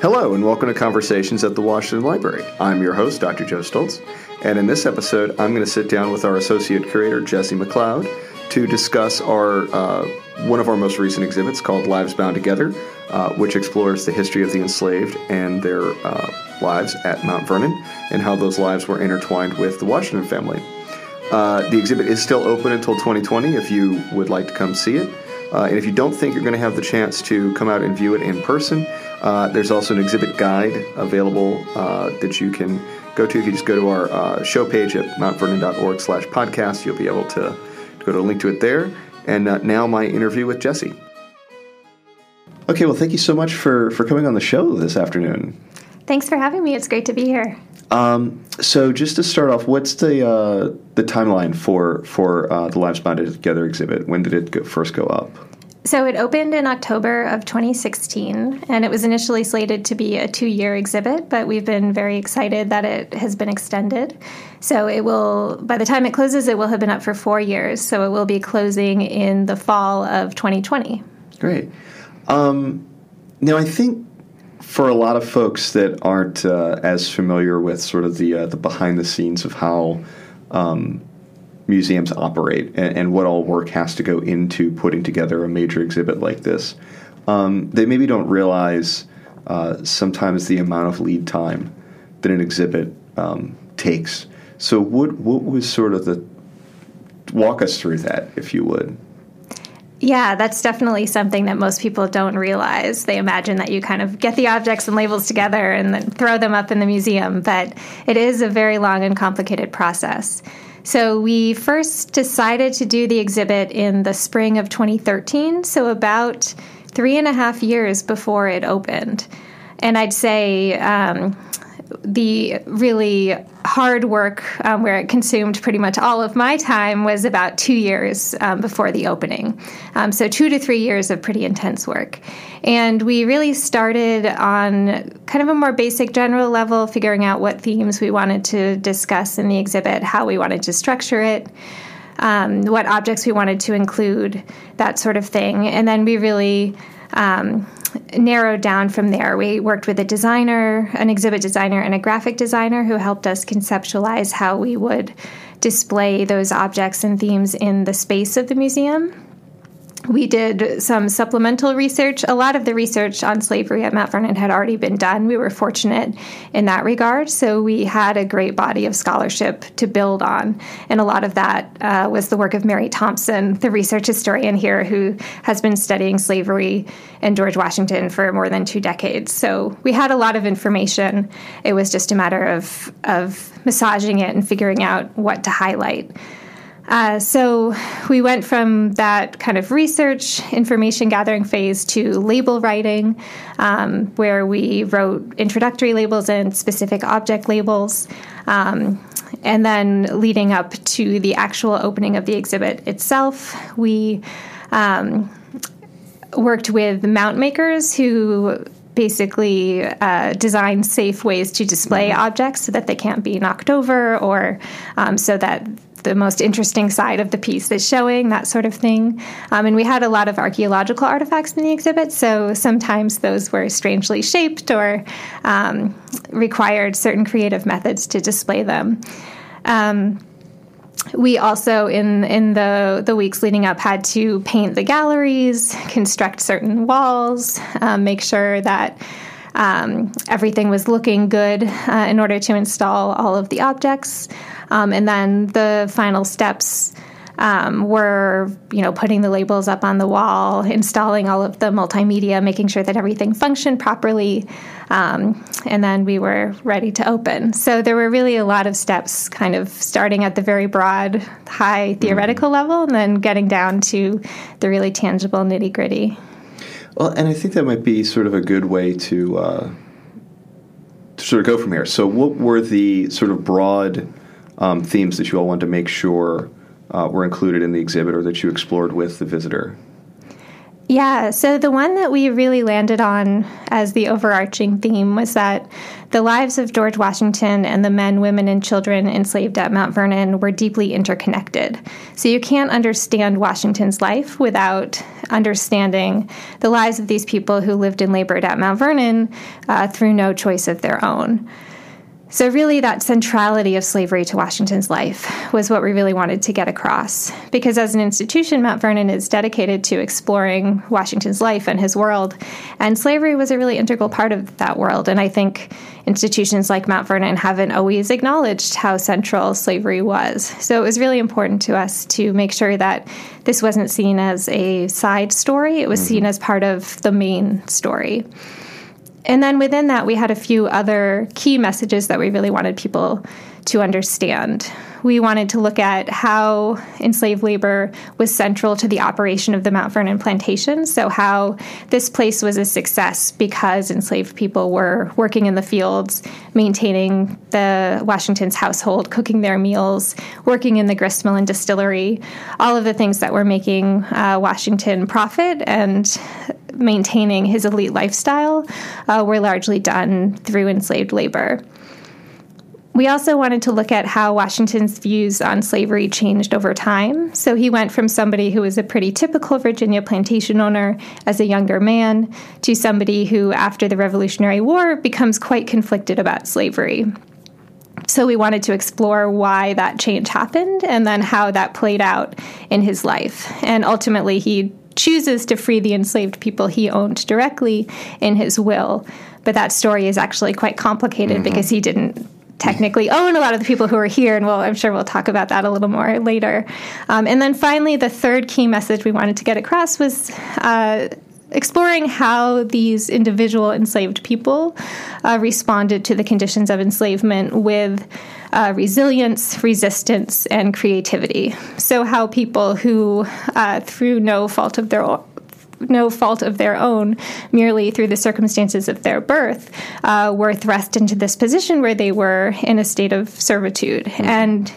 Hello, and welcome to Conversations at the Washington Library. I'm your host, Dr. Joe Stoltz, and in this episode, I'm going to sit down with our associate curator, Jessie MacLeod, to discuss our uh, one of our most recent exhibits called Lives Bound Together, uh, which explores the history of the enslaved and their uh, lives at Mount Vernon and how those lives were intertwined with the Washington family. Uh, the exhibit is still open until 2020 if you would like to come see it. Uh, and if you don't think you're going to have the chance to come out and view it in person, uh, there's also an exhibit guide available uh, that you can go to. If you just go to our uh, show page at mountvernon.org slash podcast, you'll be able to, to, go to a link to it there. And uh, now my interview with Jessie. Okay, well, thank you so much for, for coming on the show this afternoon. Thanks for having me. It's great to be here. Um, so, just to start off, what's the uh, the timeline for for uh, the Lives Bound Together exhibit? When did it go, first go up? So it opened in October of 2016, and it was initially slated to be a two year exhibit, but we've been very excited that it has been extended. So it will, by the time it closes, it will have been up for four years. So it will be closing in the fall of 2020. Great. Um, now, I think for a lot of folks that aren't uh, as familiar with sort of the uh, the behind the scenes of how um, museums operate and, and, what all work has to go into putting together a major exhibit like this, um, they maybe don't realize uh, sometimes the amount of lead time that an exhibit um, takes. So, what what was sort of the walk us through that, if you would? Yeah, that's definitely something that most people don't realize. They imagine that you kind of get the objects and labels together and then throw them up in the museum, but it is a very long and complicated process. So, we first decided to do the exhibit in the spring of 2013, so about three and a half years before it opened. And I'd say um, the really hard work, um, where it consumed pretty much all of my time, was about two years um, before the opening. Um, so, two to three years of pretty intense work. And we really started on kind of a more basic general level, figuring out what themes we wanted to discuss in the exhibit, how we wanted to structure it. Um, what objects we wanted to include, that sort of thing. And then we really um, narrowed down from there. We worked with a designer, an exhibit designer, and a graphic designer who helped us conceptualize how we would display those objects and themes in the space of the museum we did some supplemental research. A lot of the research on slavery at Mount Vernon had already been done. We were fortunate in that regard. So we had a great body of scholarship to build on. And a lot of that uh, was the work of Mary Thompson, the research historian here, who has been studying slavery in George Washington for more than two decades. So we had a lot of information. It was just a matter of, of massaging it and figuring out what to highlight. Uh, so we went from that kind of research, information gathering phase to label writing, um, where we wrote introductory labels and specific object labels. Um, and then leading up to the actual opening of the exhibit itself, we um, worked with mount makers who basically uh, design safe ways to display mm-hmm. objects so that they can't be knocked over or um, so that the most interesting side of the piece that's showing, that sort of thing. Um, and we had a lot of archaeological artifacts in the exhibit, so sometimes those were strangely shaped or um, required certain creative methods to display them. Um, we also in in the the weeks leading up had to paint the galleries, construct certain walls, um, make sure that um, everything was looking good uh, in order to install all of the objects. Um, and then the final steps um, were, you know, putting the labels up on the wall, installing all of the multimedia, making sure that everything functioned properly, um, and then we were ready to open. So there were really a lot of steps, kind of starting at the very broad, high theoretical mm-hmm. level, and then getting down to the really tangible nitty gritty. Well, and I think that might be sort of a good way to, uh, to sort of go from here. So, what were the sort of broad um, themes that you all wanted to make sure uh, were included in the exhibit or that you explored with the visitor? Yeah, so the one that we really landed on as the overarching theme was that the lives of George Washington and the men, women, and children enslaved at Mount Vernon were deeply interconnected. So you can't understand Washington's life without understanding the lives of these people who lived and labored at Mount Vernon uh, through no choice of their own. So, really, that centrality of slavery to Washington's life was what we really wanted to get across. Because as an institution, Mount Vernon is dedicated to exploring Washington's life and his world. And slavery was a really integral part of that world. And I think institutions like Mount Vernon haven't always acknowledged how central slavery was. So, it was really important to us to make sure that this wasn't seen as a side story, it was mm-hmm. seen as part of the main story. And then within that, we had a few other key messages that we really wanted people to understand. We wanted to look at how enslaved labor was central to the operation of the Mount Vernon plantation. So, how this place was a success because enslaved people were working in the fields, maintaining the Washington's household, cooking their meals, working in the gristmill and distillery, all of the things that were making uh, Washington profit and maintaining his elite lifestyle uh, were largely done through enslaved labor. We also wanted to look at how Washington's views on slavery changed over time. So he went from somebody who was a pretty typical Virginia plantation owner as a younger man to somebody who, after the Revolutionary War, becomes quite conflicted about slavery. So we wanted to explore why that change happened and then how that played out in his life. And ultimately, he chooses to free the enslaved people he owned directly in his will. But that story is actually quite complicated mm-hmm. because he didn't technically own a lot of the people who are here, and well, I'm sure we'll talk about that a little more later. Um, and then finally, the third key message we wanted to get across was. Uh, exploring how these individual enslaved people uh, responded to the conditions of enslavement with uh, resilience, resistance, and creativity. So, how people who, uh, through no fault of their own, no fault of their own, merely through the circumstances of their birth, uh, were thrust into this position where they were in a state of servitude. Mm-hmm. And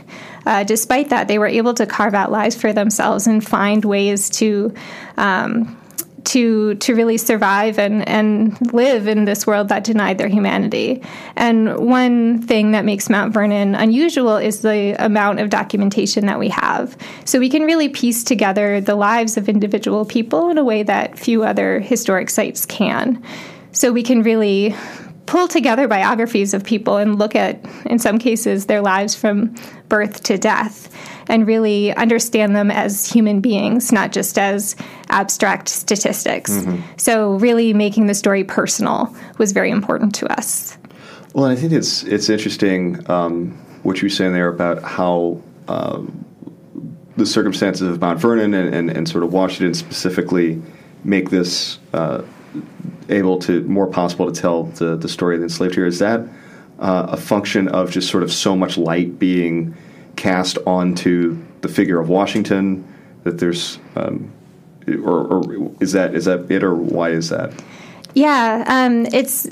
uh, despite that, they were able to carve out lives for themselves and find ways to um, to to really survive and and live in this world that denied their humanity. And one thing that makes Mount Vernon unusual is the amount of documentation that we have. So we can really piece together the lives of individual people in a way that few other historic sites can. So we can really pull together biographies of people and look at, in some cases, their lives from birth to death and really understand them as human beings, not just as abstract statistics. Mm-hmm. So, really making the story personal was very important to us. Well, I think it's it's interesting um, what you're saying there about how. Uh, the circumstances of Mount Vernon and, and, and, sort of Washington specifically make this uh, able to more possible to tell the, the story of the enslaved here. Is that uh, a function of just sort of so much light being cast onto the figure of Washington that there's, um, or, or, is that is that it, or why is that? Yeah, um, it's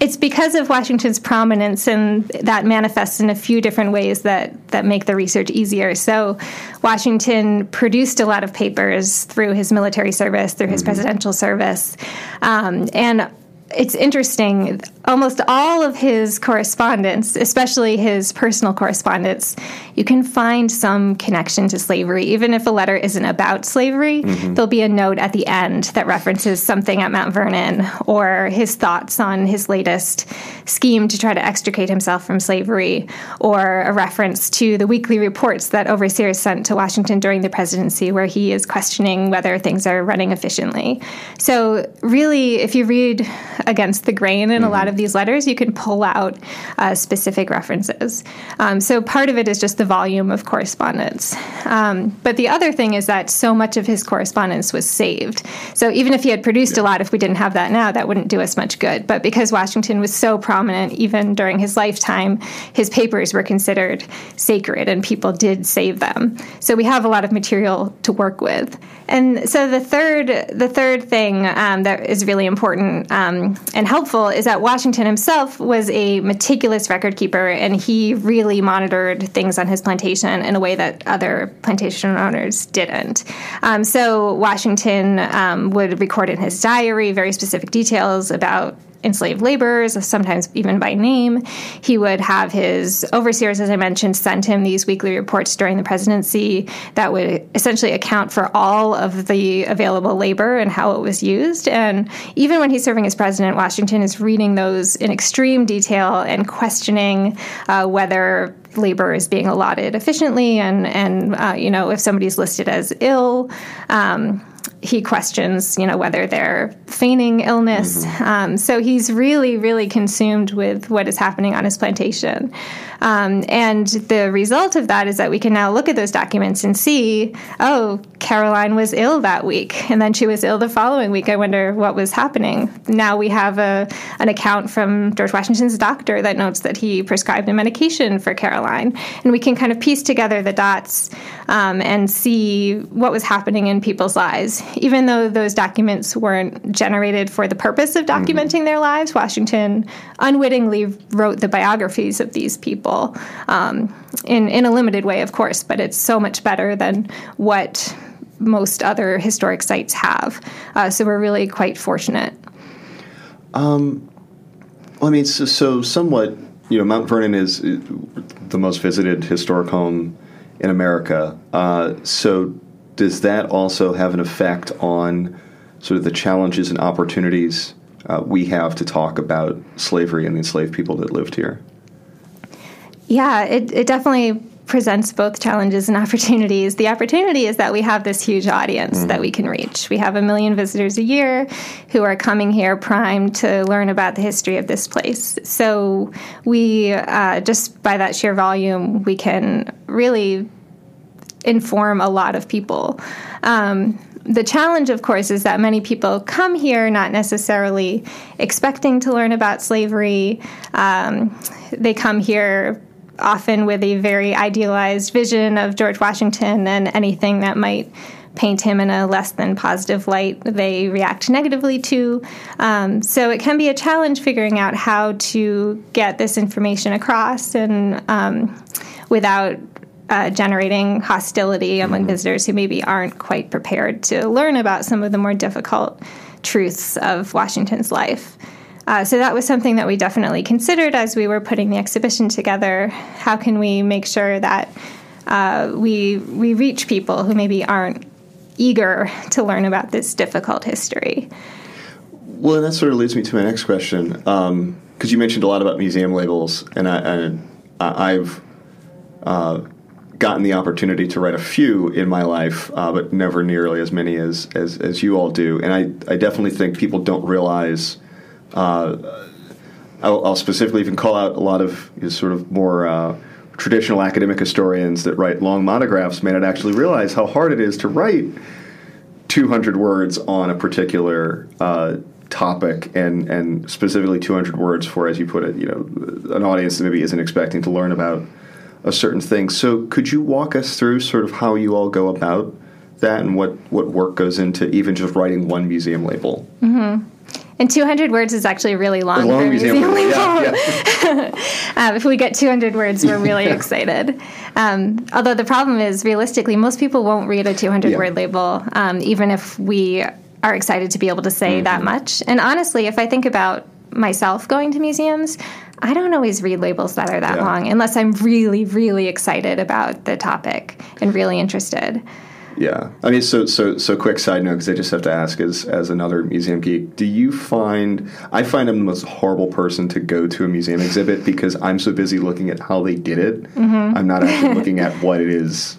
it's because of Washington's prominence, and that manifests in a few different ways that that make the research easier. So, Washington produced a lot of papers through his military service, through his mm-hmm. presidential service, um, and it's interesting. Almost all of his correspondence, especially his personal correspondence, you can find some connection to slavery. Even if a letter isn't about slavery, mm-hmm. there'll be a note at the end that references something at Mount Vernon or his thoughts on his latest scheme to try to extricate himself from slavery, or a reference to the weekly reports that overseers sent to Washington during the presidency, where he is questioning whether things are running efficiently. So, really, if you read against the grain in mm-hmm. a lot of these letters, you can pull out uh, specific references. Um, so part of it is just the volume of correspondence. Um, but the other thing is that so much of his correspondence was saved. So even if he had produced yeah. a lot, if we didn't have that now, that wouldn't do us much good. But because Washington was so prominent, even during his lifetime, his papers were considered sacred and people did save them. So we have a lot of material to work with. And so the third, the third thing um, that is really important um, and helpful is that Washington himself was a meticulous record keeper, and he really monitored things on his plantation in a way that other plantation owners didn't. Um, so Washington um, would record in his diary very specific details about enslaved laborers, sometimes even by name. He would have his overseers, as I mentioned, send him these weekly reports during the presidency that would essentially account for all of the available labor and how it was used. And even when he's serving as president, Washington is reading those in extreme detail and questioning uh, whether labor is being allotted efficiently and and uh, you know if somebody's listed as ill um, he questions, you know, whether they're feigning illness. Mm-hmm. Um, so he's really, really consumed with what is happening on his plantation. Um, and the result of that is that we can now look at those documents and see, oh, Caroline was ill that week, and then she was ill the following week. I wonder what was happening. Now we have a an account from George Washington's doctor that notes that he prescribed a medication for Caroline, and we can kind of piece together the dots um, and see what was happening in people's lives. Even though those documents weren't generated for the purpose of mm-hmm. documenting mm-hmm. their lives, Washington unwittingly wrote the biographies of these people um, in in a limited way, of course. But it's so much better than what most other historic sites have. Uh, so we're really quite fortunate. Um, well, I mean, so, so, somewhat, you know, Mount Vernon is the most visited historic home in America. Uh, so does that also have an effect on sort of the challenges and opportunities uh, we have to talk about slavery and the enslaved people that lived here? Yeah, it, it definitely presents both challenges and opportunities. The opportunity is that we have this huge audience mm-hmm. that we can reach. We have a million visitors a year who are coming here primed to learn about the history of this place. So we, uh, just by that sheer volume, we can really inform a lot of people. Um, the challenge, of course, is that many people come here not necessarily expecting to learn about slavery. Um, they come here often with a very idealized vision of George Washington and anything that might paint him in a less than positive light, they react negatively to. Um, so it can be a challenge figuring out how to get this information across and um, without uh, generating hostility among mm-hmm. visitors who maybe aren't quite prepared to learn about some of the more difficult truths of Washington's life. Uh, so that was something that we definitely considered as we were putting the exhibition together. How can we make sure that uh, we we reach people who maybe aren't eager to learn about this difficult history? Well, and that sort of leads me to my next question because um, you mentioned a lot about museum labels, and I, I have uh, gotten the opportunity to write a few in my life, uh, but never nearly as many as, as, as you all do. And I, I definitely think people don't realize. Uh, I'll, I'll, specifically even call out a lot of you know, sort of more uh, traditional academic historians that write long monographs may not actually realize how hard it is to write 200 words on a particular uh, topic and and specifically 200 words for as you put it you know an audience that maybe isn't expecting to learn about a certain thing. So, could you walk us through sort of how you all go about that and what, what work goes into even just writing one museum label? Mm-hmm. And 200 words is actually really long, long for museum, museum label. Yeah, yeah. um, if we get 200 words, we're really excited. Um, although the problem is, realistically, most people won't read a 200 yeah. word label, um, even if we are excited to be able to say mm-hmm. that much. And honestly, if I think about myself going to museums, I don't always read labels that are that yeah. long unless I'm really, really excited about the topic and really interested. Yeah, I mean, so so so. Quick side note, because I just have to ask, as as another museum geek, do you find I find I'm the most horrible person to go to a museum exhibit because I'm so busy looking at how they did it. Mm-hmm. I'm not actually looking at what it is.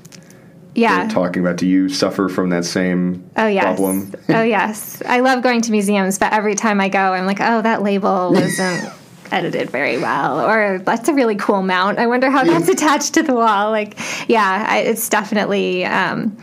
Yeah, talking about. Do you suffer from that same oh, yes. problem? oh yes, I love going to museums, but every time I go, I'm like, oh, that label wasn't edited very well or that's a really cool mount i wonder how that's attached to the wall like yeah I, it's definitely um,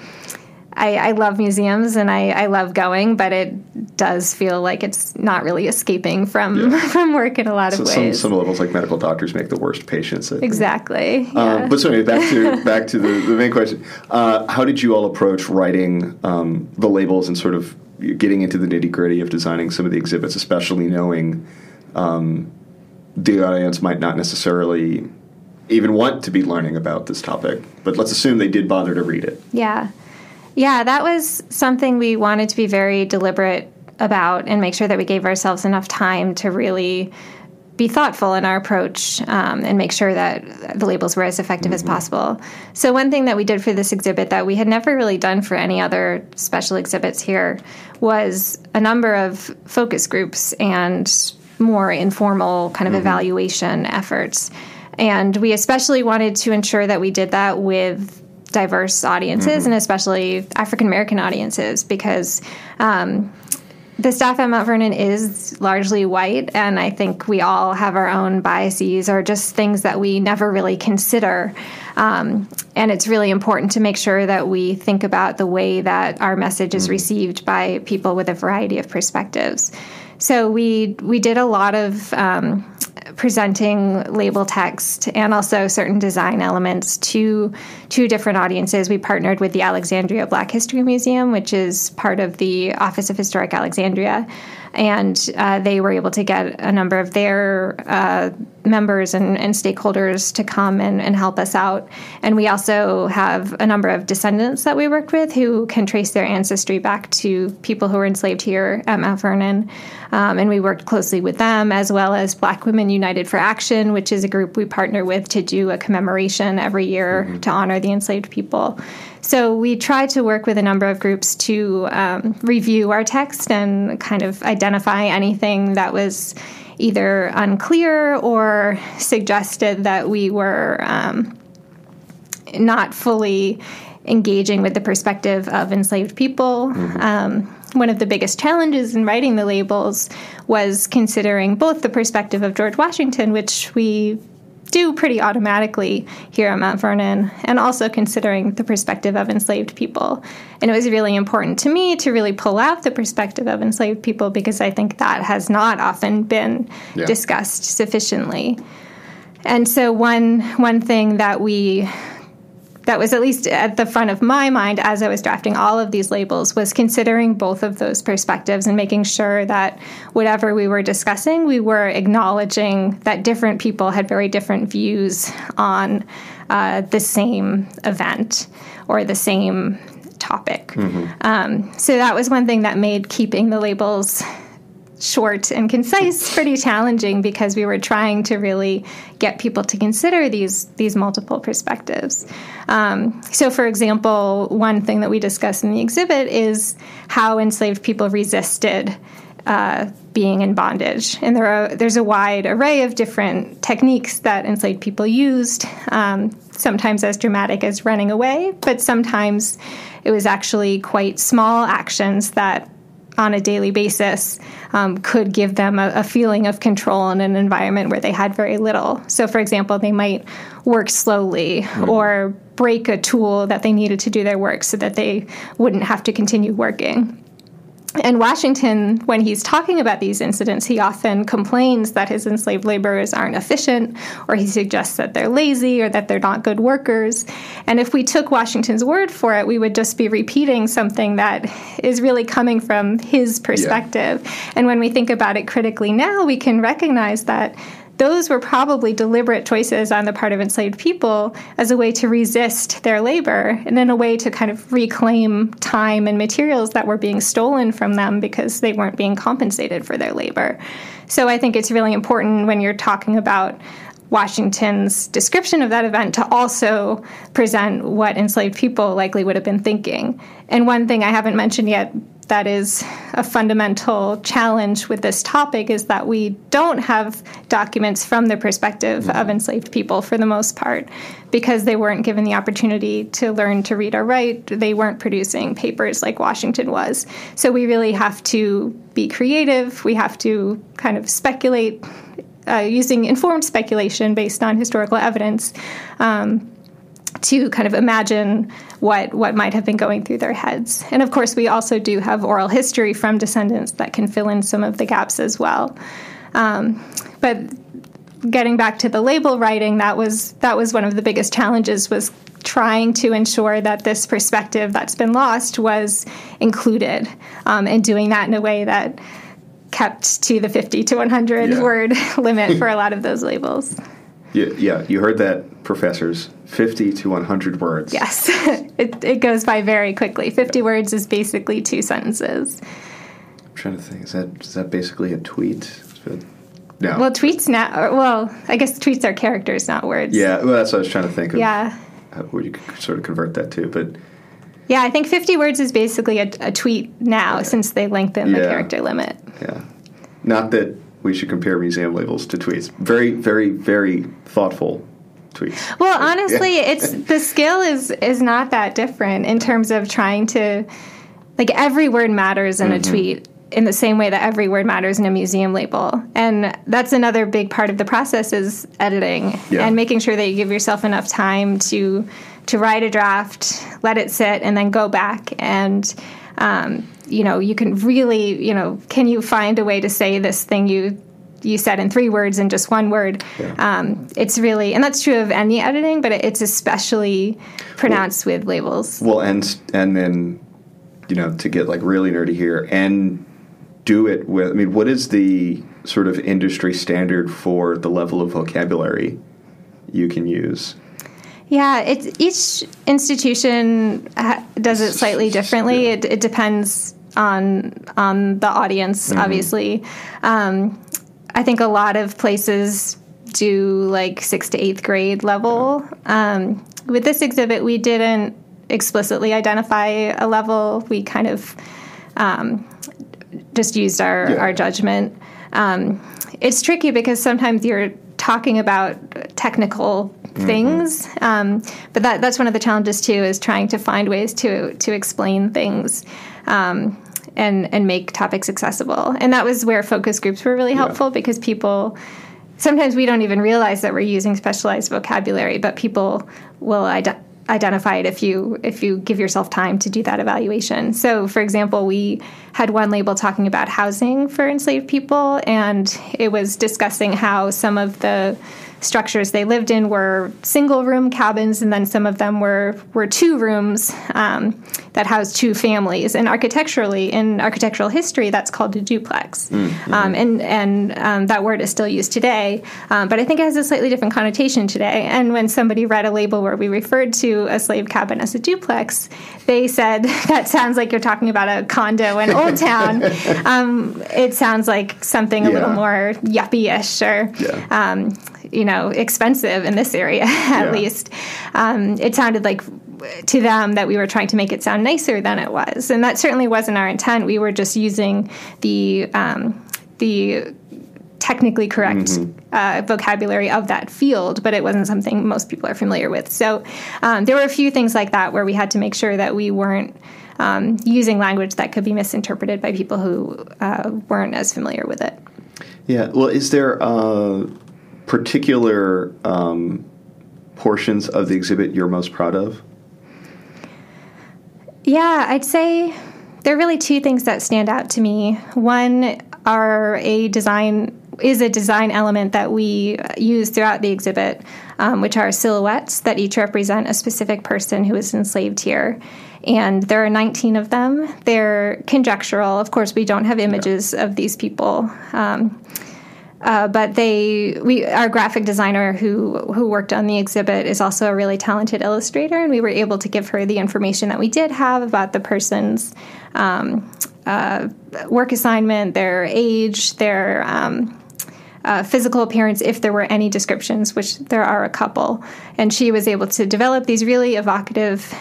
I, I, love museums and I, I, love going, but it does feel like it's not really escaping from yeah. from work in a lot so of ways. Some, some levels, like medical doctors, make the worst patients. Exactly. Um, but so anyway, back to back to the, the main question. Uh, how did you all approach writing um, the labels and sort of getting into the nitty gritty of designing some of the exhibits, especially knowing um, the audience might not necessarily even want to be learning about this topic, but let's assume they did bother to read it. Yeah. Yeah, that was something we wanted to be very deliberate about and make sure that we gave ourselves enough time to really be thoughtful in our approach um, and make sure that the labels were as effective mm-hmm. as possible. So, one thing that we did for this exhibit that we had never really done for any other special exhibits here was a number of focus groups and more informal kind of mm-hmm. evaluation efforts. And we especially wanted to ensure that we did that with diverse audiences mm-hmm. and especially African American audiences because um, the staff at Mount Vernon is largely white, and I think we all have our own biases or just things that we never really consider. Um, and it's really important to make sure that we think about the way that our message is mm-hmm. received by people with a variety of perspectives. So we we did a lot of um, presenting label text and also certain design elements to two different audiences. We partnered with the Alexandria Black History Museum, which is part of the Office of Historic Alexandria, and uh, they were able to get a number of their uh, members and, and, stakeholders to come and, and, help us out. And we also have a number of descendants that we worked with who can trace their ancestry back to people who were enslaved here at Mount Vernon. Um, and we worked closely with them, as well as Black Women United for Action, which is a group we partner with to do a commemoration every year mm-hmm. to honor the enslaved people. So we tried to work with a number of groups to um, review our text and kind of identify anything that was either unclear or suggested that we were um, not fully engaging with the perspective of enslaved people. Mm-hmm. Um, one of the biggest challenges in writing the labels was considering both the perspective of George Washington, which we do pretty automatically here at Mount Vernon, and also considering the perspective of enslaved people. And it was really important to me to really pull out the perspective of enslaved people because I think that has not often been yeah. discussed sufficiently. And so one one thing that we that was at least at the front of my mind as I was drafting all of these labels was considering both of those perspectives and making sure that whatever we were discussing, we were acknowledging that different people had very different views on uh, the same event or the same topic. Mm-hmm. Um, so that was one thing that made keeping the labels short and concise pretty challenging because we were trying to really get people to consider these these multiple perspectives. Um, so, for example, one thing that we discuss in the exhibit is how enslaved people resisted. Uh, being in bondage, and there are there's a wide array of different techniques that enslaved people used. Um, sometimes as dramatic as running away, but sometimes it was actually quite small actions that on a daily basis um, could give them a, a, feeling of control in an environment where they had very little. So, for example, they might work slowly mm-hmm. or break a tool that they needed to do their work so that they wouldn't have to continue working. And Washington, when he's talking about these incidents, he often complains that his enslaved laborers aren't efficient, or he suggests that they're lazy or that they're not good workers. And if we took Washington's word for it, we would just be repeating something that is really coming from his perspective. Yeah. And when we think about it critically now, we can recognize that those were probably deliberate choices on the part of enslaved people as a way to resist their labor and in a way to kind of reclaim time and materials that were being stolen from them because they weren't being compensated for their labor. So I think it's really important when you're talking about Washington's description of that event to also present what enslaved people likely would have been thinking. And one thing I haven't mentioned yet that is a fundamental challenge with this topic is that we don't have documents from the perspective mm-hmm. of enslaved people for the most part because they weren't given the opportunity to learn to read or write. They weren't producing papers like Washington was. So we really have to be creative. We have to kind of speculate uh, using informed speculation based on historical evidence. Um, to kind of imagine what what might have been going through their heads. And of course, we also do have oral history from descendants that can fill in some of the gaps as well. Um, but getting back to the label writing, that was that was one of the biggest challenges was trying to ensure that this perspective that's been lost was included, um, and doing that in a way that kept to the 50 to 100 yeah. word limit for a lot of those labels. Yeah, yeah, you heard that, professors. 50 to 100 words. Yes, it, it goes by very quickly. 50 words is basically two sentences. I'm trying to think. Is that is that basically a tweet? No. Well, tweets now. Well, I guess tweets are characters, not words. Yeah. Well, that's what I was trying to think of. Yeah. Uh, where you could sort of convert that to, but. Yeah, I think 50 words is basically a, a tweet now, since they lengthen yeah. the character limit. Yeah. Not that we should compare museum labels to tweets. Very, very, very thoughtful tweets. Well, honestly, yeah. it's the skill is is not that different in terms of trying to like every word matters in mm-hmm. a tweet in the same way that every word matters in a museum label. And that's another big part of the process is editing yeah. and making sure that you give yourself enough time to to write a draft, let it sit, and then go back and um, you know, you can really, you know, can you find a way to say this thing you you said in three words in just one word? Yeah. Um, it's really, and that's true of any editing, but it's especially pronounced well, with labels. Well, and and then, you know, to get like really nerdy here, and do it with. I mean, what is the sort of industry standard for the level of vocabulary you can use? Yeah, it's each institution does it slightly differently. Yeah. It, it, depends on on the audience, mm-hmm. obviously. Um, I think a lot of places do like sixth to eighth grade level. Um, with this exhibit, we didn't explicitly identify a level. We kind of um, just used our yeah. our judgment. Um, it's tricky because sometimes you're talking about technical mm-hmm. things. Um, but that that's one of the challenges too is trying to find ways to to explain things. Um, and, and make topics accessible. And that was where focus groups were really helpful yeah. because people sometimes we don't even realize that we're using specialized vocabulary, but people will ide- identify it if you if you give yourself time to do that evaluation. So, for example, we had one label talking about housing for enslaved people, and it was discussing how some of the structures they lived in were single room cabins, and then some of them were were two rooms um, that housed two families. And architecturally, in architectural history, that's called a duplex, mm-hmm. um, and and um, that word is still used today. Um, but I think it has a slightly different connotation today. And when somebody read a label where we referred to a slave cabin as a duplex, they said that sounds like you're talking about a condo in Old Town. Um, it sounds like something a little more yuppie-ish or. Yeah um, you know expensive in this area at yeah. least. Um, it sounded like to them that we were trying to make it sound nicer than it was, and that certainly wasn't our intent. We were just using the um, the technically correct mm-hmm. uh, vocabulary of that field, but it wasn't something most people are familiar with. So um, there were a few things like that where we had to make sure that we weren't um, using language that could be misinterpreted by people who uh, weren't as familiar with it. Yeah. Well, is there uh, particular um, portions of the exhibit you're most proud of? Yeah, I'd say there are really two things that stand out to me. One are a design is a design element that we use throughout the exhibit, um, which are silhouettes that each represent a specific person who was enslaved here. And there are 19 of them. They're conjectural. Of course, we don't have images yeah. of these people. Um, uh, but they, we, our graphic designer who who worked on the exhibit is also a really talented illustrator, and we were able to give her the information that we did have about the person's um, uh, work assignment, their age, their um, uh, physical appearance, if there were any descriptions, which there are a couple. And she was able to develop these really evocative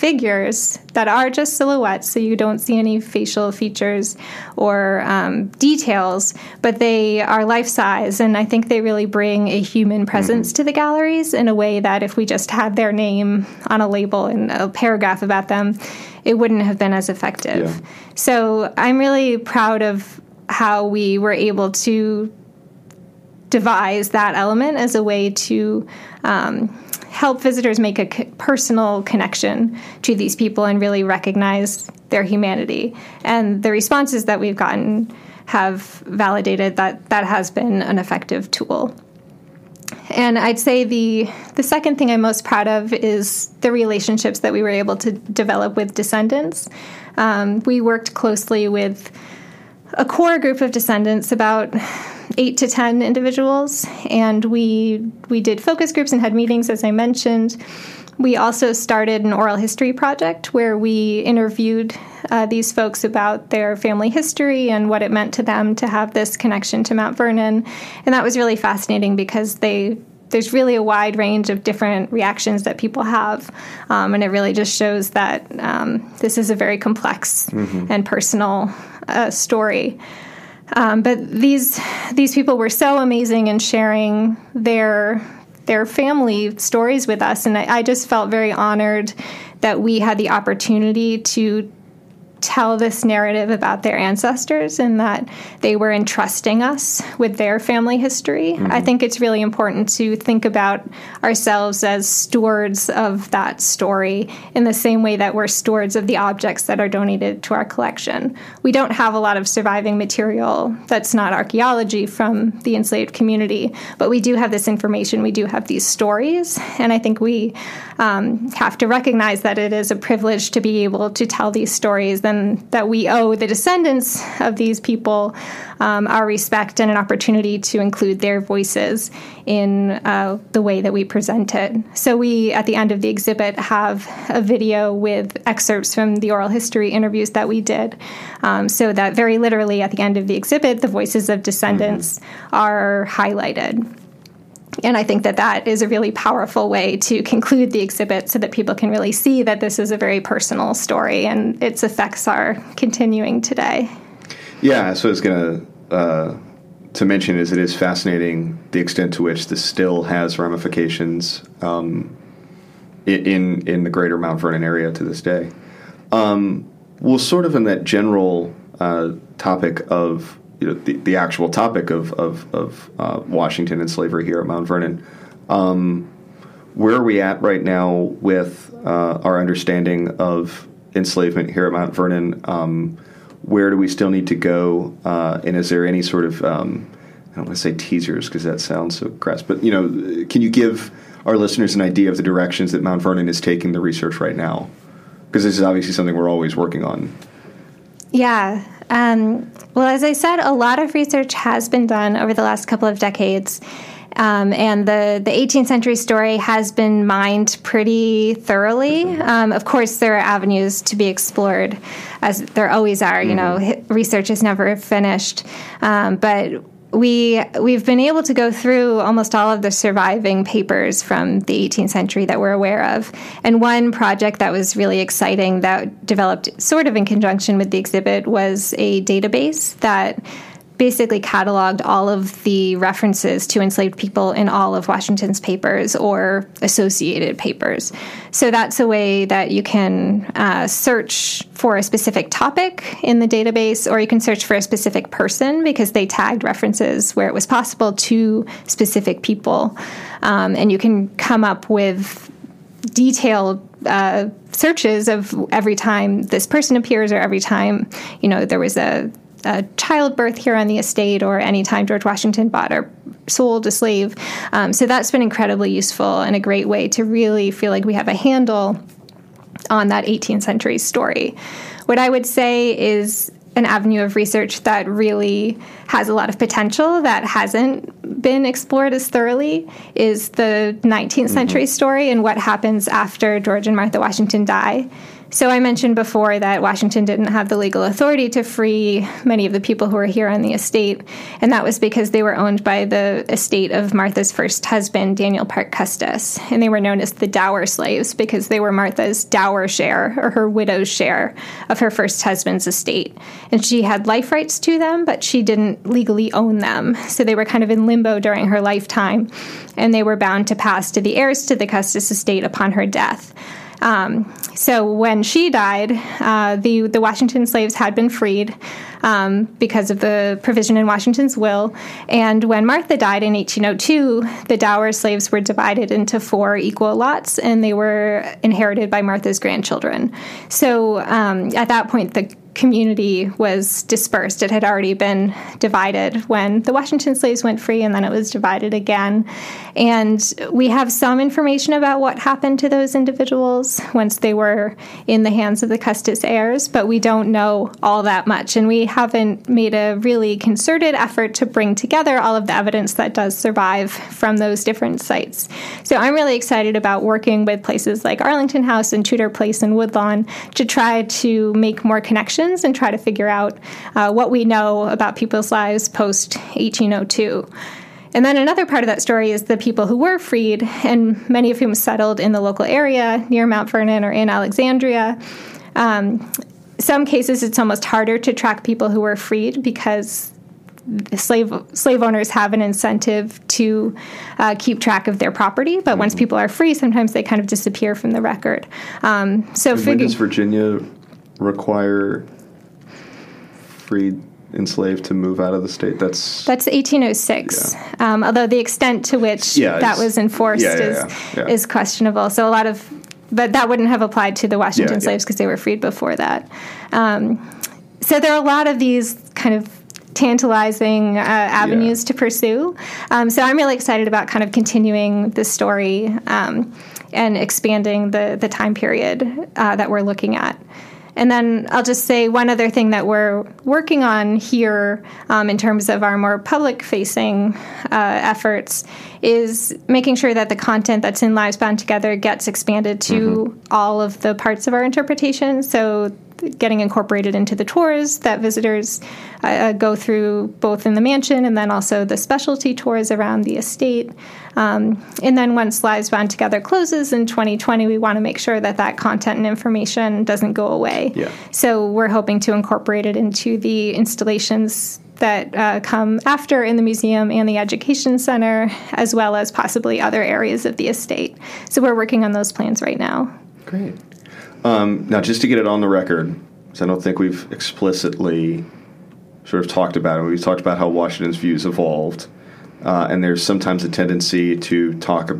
figures that are just silhouettes, so you don't see any facial features or um, details, but they are life size. And I think they really bring a human presence mm-hmm. to the galleries in a way that if we just had their name on a label and a paragraph about them, it wouldn't have been as effective. Yeah. So I'm really proud of how we were able to devise that element as a way to um, help visitors make a personal connection to these people and really recognize their humanity. And the responses that we've gotten have validated that that has been an effective tool. And I'd say the the second thing I'm most proud of is the relationships that we were able to develop with descendants. Um, we worked closely with a core group of descendants, about eight to ten individuals, and we we did focus groups and had meetings, as I mentioned. We also started an oral history project where we interviewed uh, these folks about their family history and what it meant to them to have this connection to Mount Vernon. And that was really fascinating because they there's really a wide range of different reactions that people have, um, and it really just shows that um, this is a very complex mm-hmm. and personal uh, story. Um, but these these people were so amazing in sharing their their family stories with us, and I, I just felt very honored that we had the opportunity to tell this narrative about their ancestors and that they were entrusting us with their family history. Mm-hmm. I think it's really important to think about ourselves as stewards of that story in the same way that we're stewards of the objects that are donated to our collection. We don't have a lot of surviving material that's not archaeology from the enslaved community, but we do have this information, we do have these stories, and I think we um, have to recognize that it is a privilege to be able to tell these stories that we owe the descendants of these people um, our respect and an opportunity to include their voices in uh, the way that we present it. So, we at the end of the exhibit have a video with excerpts from the oral history interviews that we did, um, so that very literally at the end of the exhibit, the voices of descendants mm-hmm. are highlighted. And I think that that is a really powerful way to conclude the exhibit so that people can really see that this is a very personal story and its effects are continuing today. Yeah, so I was going to uh, to mention is it is fascinating the extent to which this still has ramifications um, in in the greater Mount Vernon area to this day. Um, well, sort of in that general uh, topic of you know, the, the actual topic of, of, of uh, Washington and slavery here at Mount Vernon. Um, where are we at right now with uh, our understanding of enslavement here at Mount Vernon? Um, where do we still need to go? Uh, and is there any sort of um, I don't want to say teasers because that sounds so crass, but you know, can you give our listeners an idea of the directions that Mount Vernon is taking the research right now? Because this is obviously something we're always working on. Yeah. Um, well, as I said, a lot of research has been done over the last couple of decades. Um, and the, the 18th century story has been mined pretty thoroughly. Um, of course, there are avenues to be explored, as there always are. You know, mm-hmm. research is never finished. Um, but we we've been able to go through almost all of the surviving papers from the 18th century that we're aware of. And one project that was really exciting that developed sort of in conjunction with the exhibit was a database that basically cataloged all of the references to enslaved people in all of Washington's papers or associated papers. So that's a way that you can uh, search for a specific topic in the database, or you can search for a specific person because they tagged references where it was possible to specific people. Um, and you can come up with detailed uh, searches of every time this person appears or every time you know there was a a childbirth here on the estate or any time George Washington bought or sold a slave. Um, so that's been incredibly useful and a great way to really feel like we have a handle on that 18th century story. What I would say is an avenue of research that really has a lot of potential that hasn't been explored as thoroughly is the 19th century mm-hmm. story and what happens after George and Martha Washington die. So I mentioned before that Washington didn't have the legal authority to free many of the people who were here on the estate, and that was because they were owned by the estate of Martha's first husband, Daniel Parke Custis, and they were known as the dower slaves because they were Martha's dower share or her widow's share of her first husband's estate. And she had life rights to them, but she didn't legally own them. So they were kind of in limbo during her lifetime, and they were bound to pass to the heirs to the Custis estate upon her death. Um, so when she died, uh, the the Washington slaves had been freed um, because of the provision in Washington's will. And when Martha died in 1802, the dower slaves were divided into four equal lots, and they were inherited by Martha's grandchildren. So um, at that point, the community was dispersed. It had already been divided when the Washington slaves went free, and then it was divided again. And we have some information about what happened to those individuals once they were in the hands of the Custis heirs, but we don't know all that much. And we haven't made a really concerted effort to bring together all of the evidence that does survive from those different sites. So I'm really excited about working with places like Arlington House and Tudor Place and Woodlawn to try to make more connections and try to figure out uh, what we know about people's lives post 1802. And then another part of that story is the people who were freed, and many of whom settled in the local area near Mount Vernon or in Alexandria. Um, some cases, it's almost harder to track people who were freed because slave slave owners have an incentive to uh, keep track of their property. But mm-hmm. once people are free, sometimes they kind of disappear from the record. Um, so, when does Virginia require freed enslaved to move out of the state? That's that's 1806. Yeah. Um, although the extent to which yeah, that was enforced yeah, is is questionable. So a lot of but that wouldn't have applied to the Washington slaves because they were freed before that. Um, so there are a lot of these kind of tantalizing uh, avenues to pursue. Um, so I'm really excited about kind of continuing the story um, and expanding the the time period uh, that we're looking at. And then I'll just say one other thing that we're working on here um, in terms of our more public facing uh, efforts is making sure that the content that's in Lives Bound Together gets expanded to mm-hmm. all of the parts of our interpretation. So getting incorporated into the tours that visitors uh, uh, go through both in the mansion and then also the specialty tours around the estate. Um, and then once Lives Bound Together closes in 2020, we want to make sure that that content and information doesn't go away. Yeah. So we're hoping to incorporate it into the installations that uh, come after in the museum and the education center, as well as possibly other areas of the estate. So we're working on those plans right now. Great. Um, now, just to get it on the record, because I don't think we've explicitly sort of talked about it. We've talked about how Washington's views evolved, uh, and there's sometimes a tendency to talk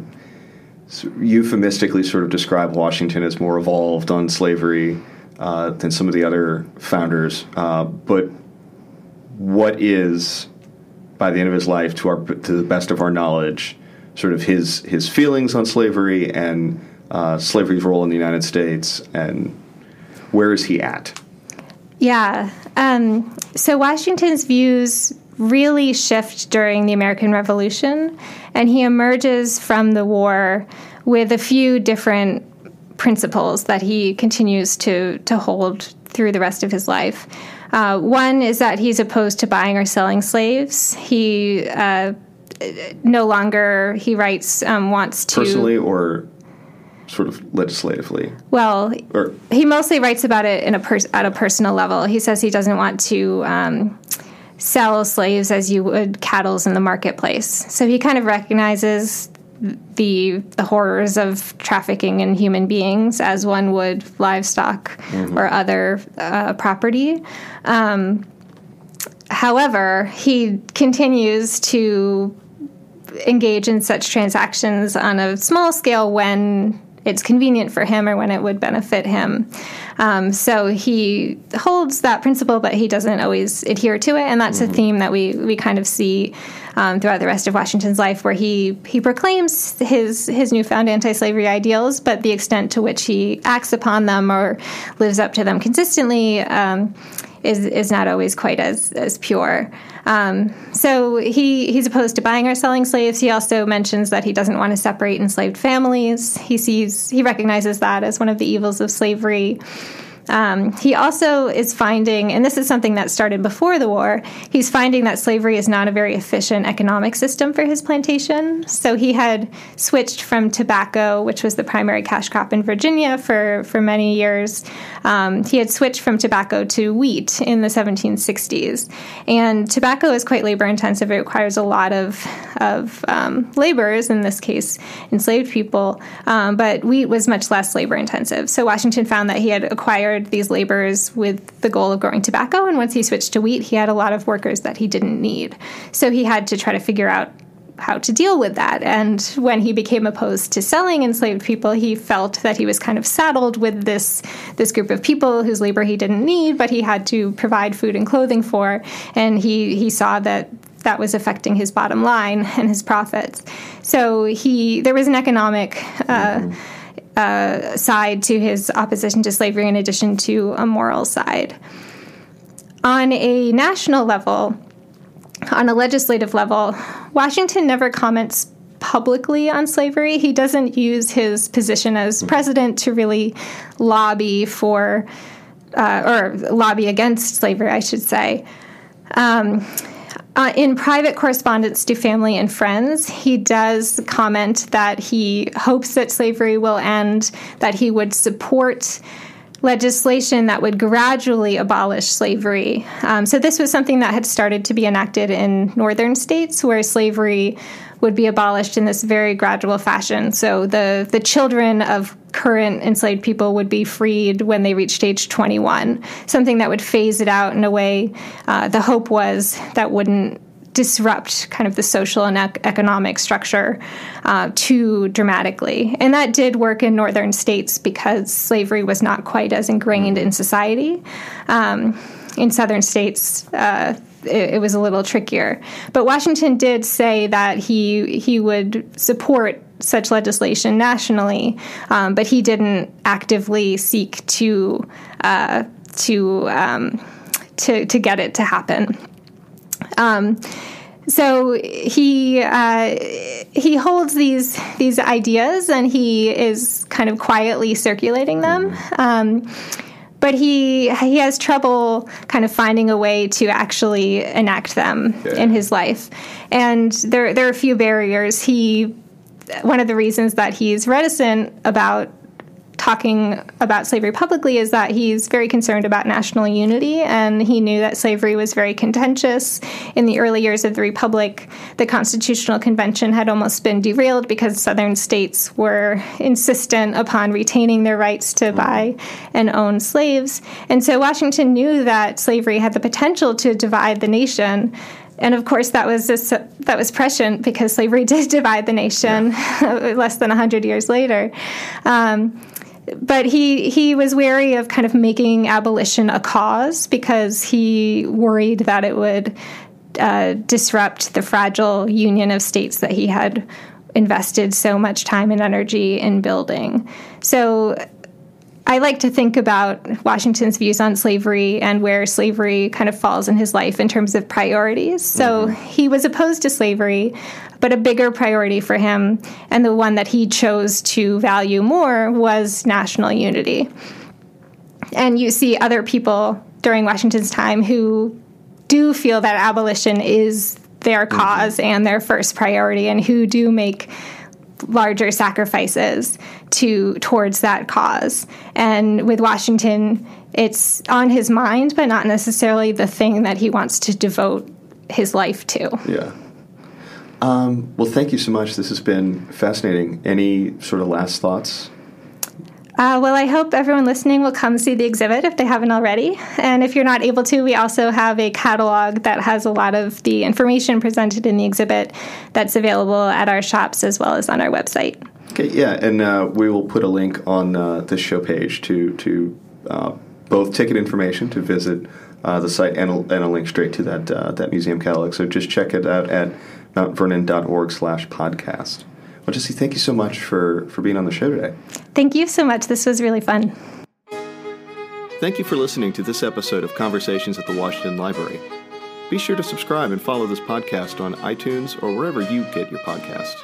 euphemistically, sort of describe Washington as more evolved on slavery uh, than some of the other founders. Uh, but what is, by the end of his life, to our to the best of our knowledge, sort of his his feelings on slavery and uh, slavery's role in the United States, and where is he at? Yeah. Um, so Washington's views really shift during the American Revolution, and he emerges from the war with a few different principles that he continues to to hold through the rest of his life. Uh, one is that he's opposed to buying or selling slaves. He uh, no longer he writes um, wants to personally or sort of legislatively? Well, or, he mostly writes about it in a pers- at a personal level. He says he doesn't want to um, sell slaves as you would cattle in the marketplace. So he kind of recognizes the the horrors of trafficking in human beings as one would livestock mm-hmm. or other uh, property. Um, however, he continues to engage in such transactions on a small scale when it's convenient for him or when it would benefit him. Um, so he holds that principle, but he doesn't always adhere to it, and that's mm-hmm. a theme that we we kind of see um, throughout the rest of Washington's life, where he he proclaims his his newfound anti-slavery ideals, but the extent to which he acts upon them or lives up to them consistently. Um, is is not always quite as as pure. Um, so he he's opposed to buying or selling slaves. He also mentions that he doesn't want to separate enslaved families. He sees he recognizes that as one of the evils of slavery. Um, he also is finding, and this is something that started before the war, he's finding that slavery is not a very efficient economic system for his plantation. So he had switched from tobacco, which was the primary cash crop in Virginia for, for many years. Um, he had switched from tobacco to wheat in the 1760s. And tobacco is quite labor intensive. It requires a lot of, of um, laborers, in this case, enslaved people. Um, but wheat was much less labor intensive. So Washington found that he had acquired these laborers with the goal of growing tobacco. And once he switched to wheat, he had a lot of workers that he didn't need. So he had to try to figure out how to deal with that. And when he became opposed to selling enslaved people, he felt that he was kind of saddled with this this group of people whose labor he didn't need, but he had to provide food and clothing for. And he he saw that that was affecting his bottom line and his profits. So he there was an economic. Uh, mm-hmm. Uh, side to his opposition to slavery, in addition to a moral side. On a national level, on a legislative level, Washington never comments publicly on slavery. He doesn't use his position as president to really lobby for, uh, or lobby against slavery, I should say. Um, uh, in private correspondence to family and friends, he does comment that he hopes that slavery will end, that he would support legislation that would gradually abolish slavery. Um, so, this was something that had started to be enacted in northern states where slavery would be abolished in this very gradual fashion. So, the, the children of current enslaved people would be freed when they reached age 21, something that would phase it out in a way. Uh, the hope was that wouldn't disrupt kind of the social and ec- economic structure uh, too dramatically. And that did work in northern states because slavery was not quite as ingrained in society. Um, in southern states, uh, it, it, was a little trickier. But Washington did say that he he would support such legislation nationally, um, but he didn't actively seek to uh, to um, to to get it to happen. Um, so he uh, he holds these these ideas and he is kind of quietly circulating them. Um, but he he has trouble kind of finding a way to actually enact them yeah. in his life, and there there are a few barriers. He one of the reasons that he's reticent about talking about slavery publicly is that he's very concerned about national unity, and he knew that slavery was very contentious. In the early years of the Republic, the Constitutional Convention had almost been derailed because Southern states were insistent upon retaining their rights to buy and own slaves. And so Washington knew that slavery had the potential to divide the nation and of course that was just, that was prescient because slavery did divide the nation yeah. less than 100 years later um, but he he was wary of kind of making abolition a cause because he worried that it would uh, disrupt the fragile union of states that he had invested so much time and energy in building. So I like to think about Washington's views on slavery and where slavery kind of falls in his life in terms of priorities. So mm-hmm. he was opposed to slavery, but a bigger priority for him, and the one that he chose to value more, was national unity. And you see other people during Washington's time who do feel that abolition is their because mm-hmm. and their first priority, and who do make larger sacrifices to towards that cause. And with Washington, it's on his mind, but not necessarily the thing that he wants to devote his life to. Yeah. Um, well, thank you so much. This has been fascinating. Any sort of last thoughts? Uh, well, I hope everyone listening will come see the exhibit if they haven't already. And if you're not able to, we also have a catalog that has a lot of the information presented in the exhibit that's available at our shops as well as on our website. Okay, yeah, and uh, we will put a link on uh, the show page to to uh, both ticket information to visit uh, the site and a, and a link straight to that uh, that museum catalog. So just check it out at mountvernon.org/podcast. Well, Jessie, thank you so much for, for being on the show today. Thank you so much. This was really fun. Thank you for listening to this episode of Conversations at the Washington Library. Be sure to subscribe and follow this podcast on iTunes or wherever you get your podcasts.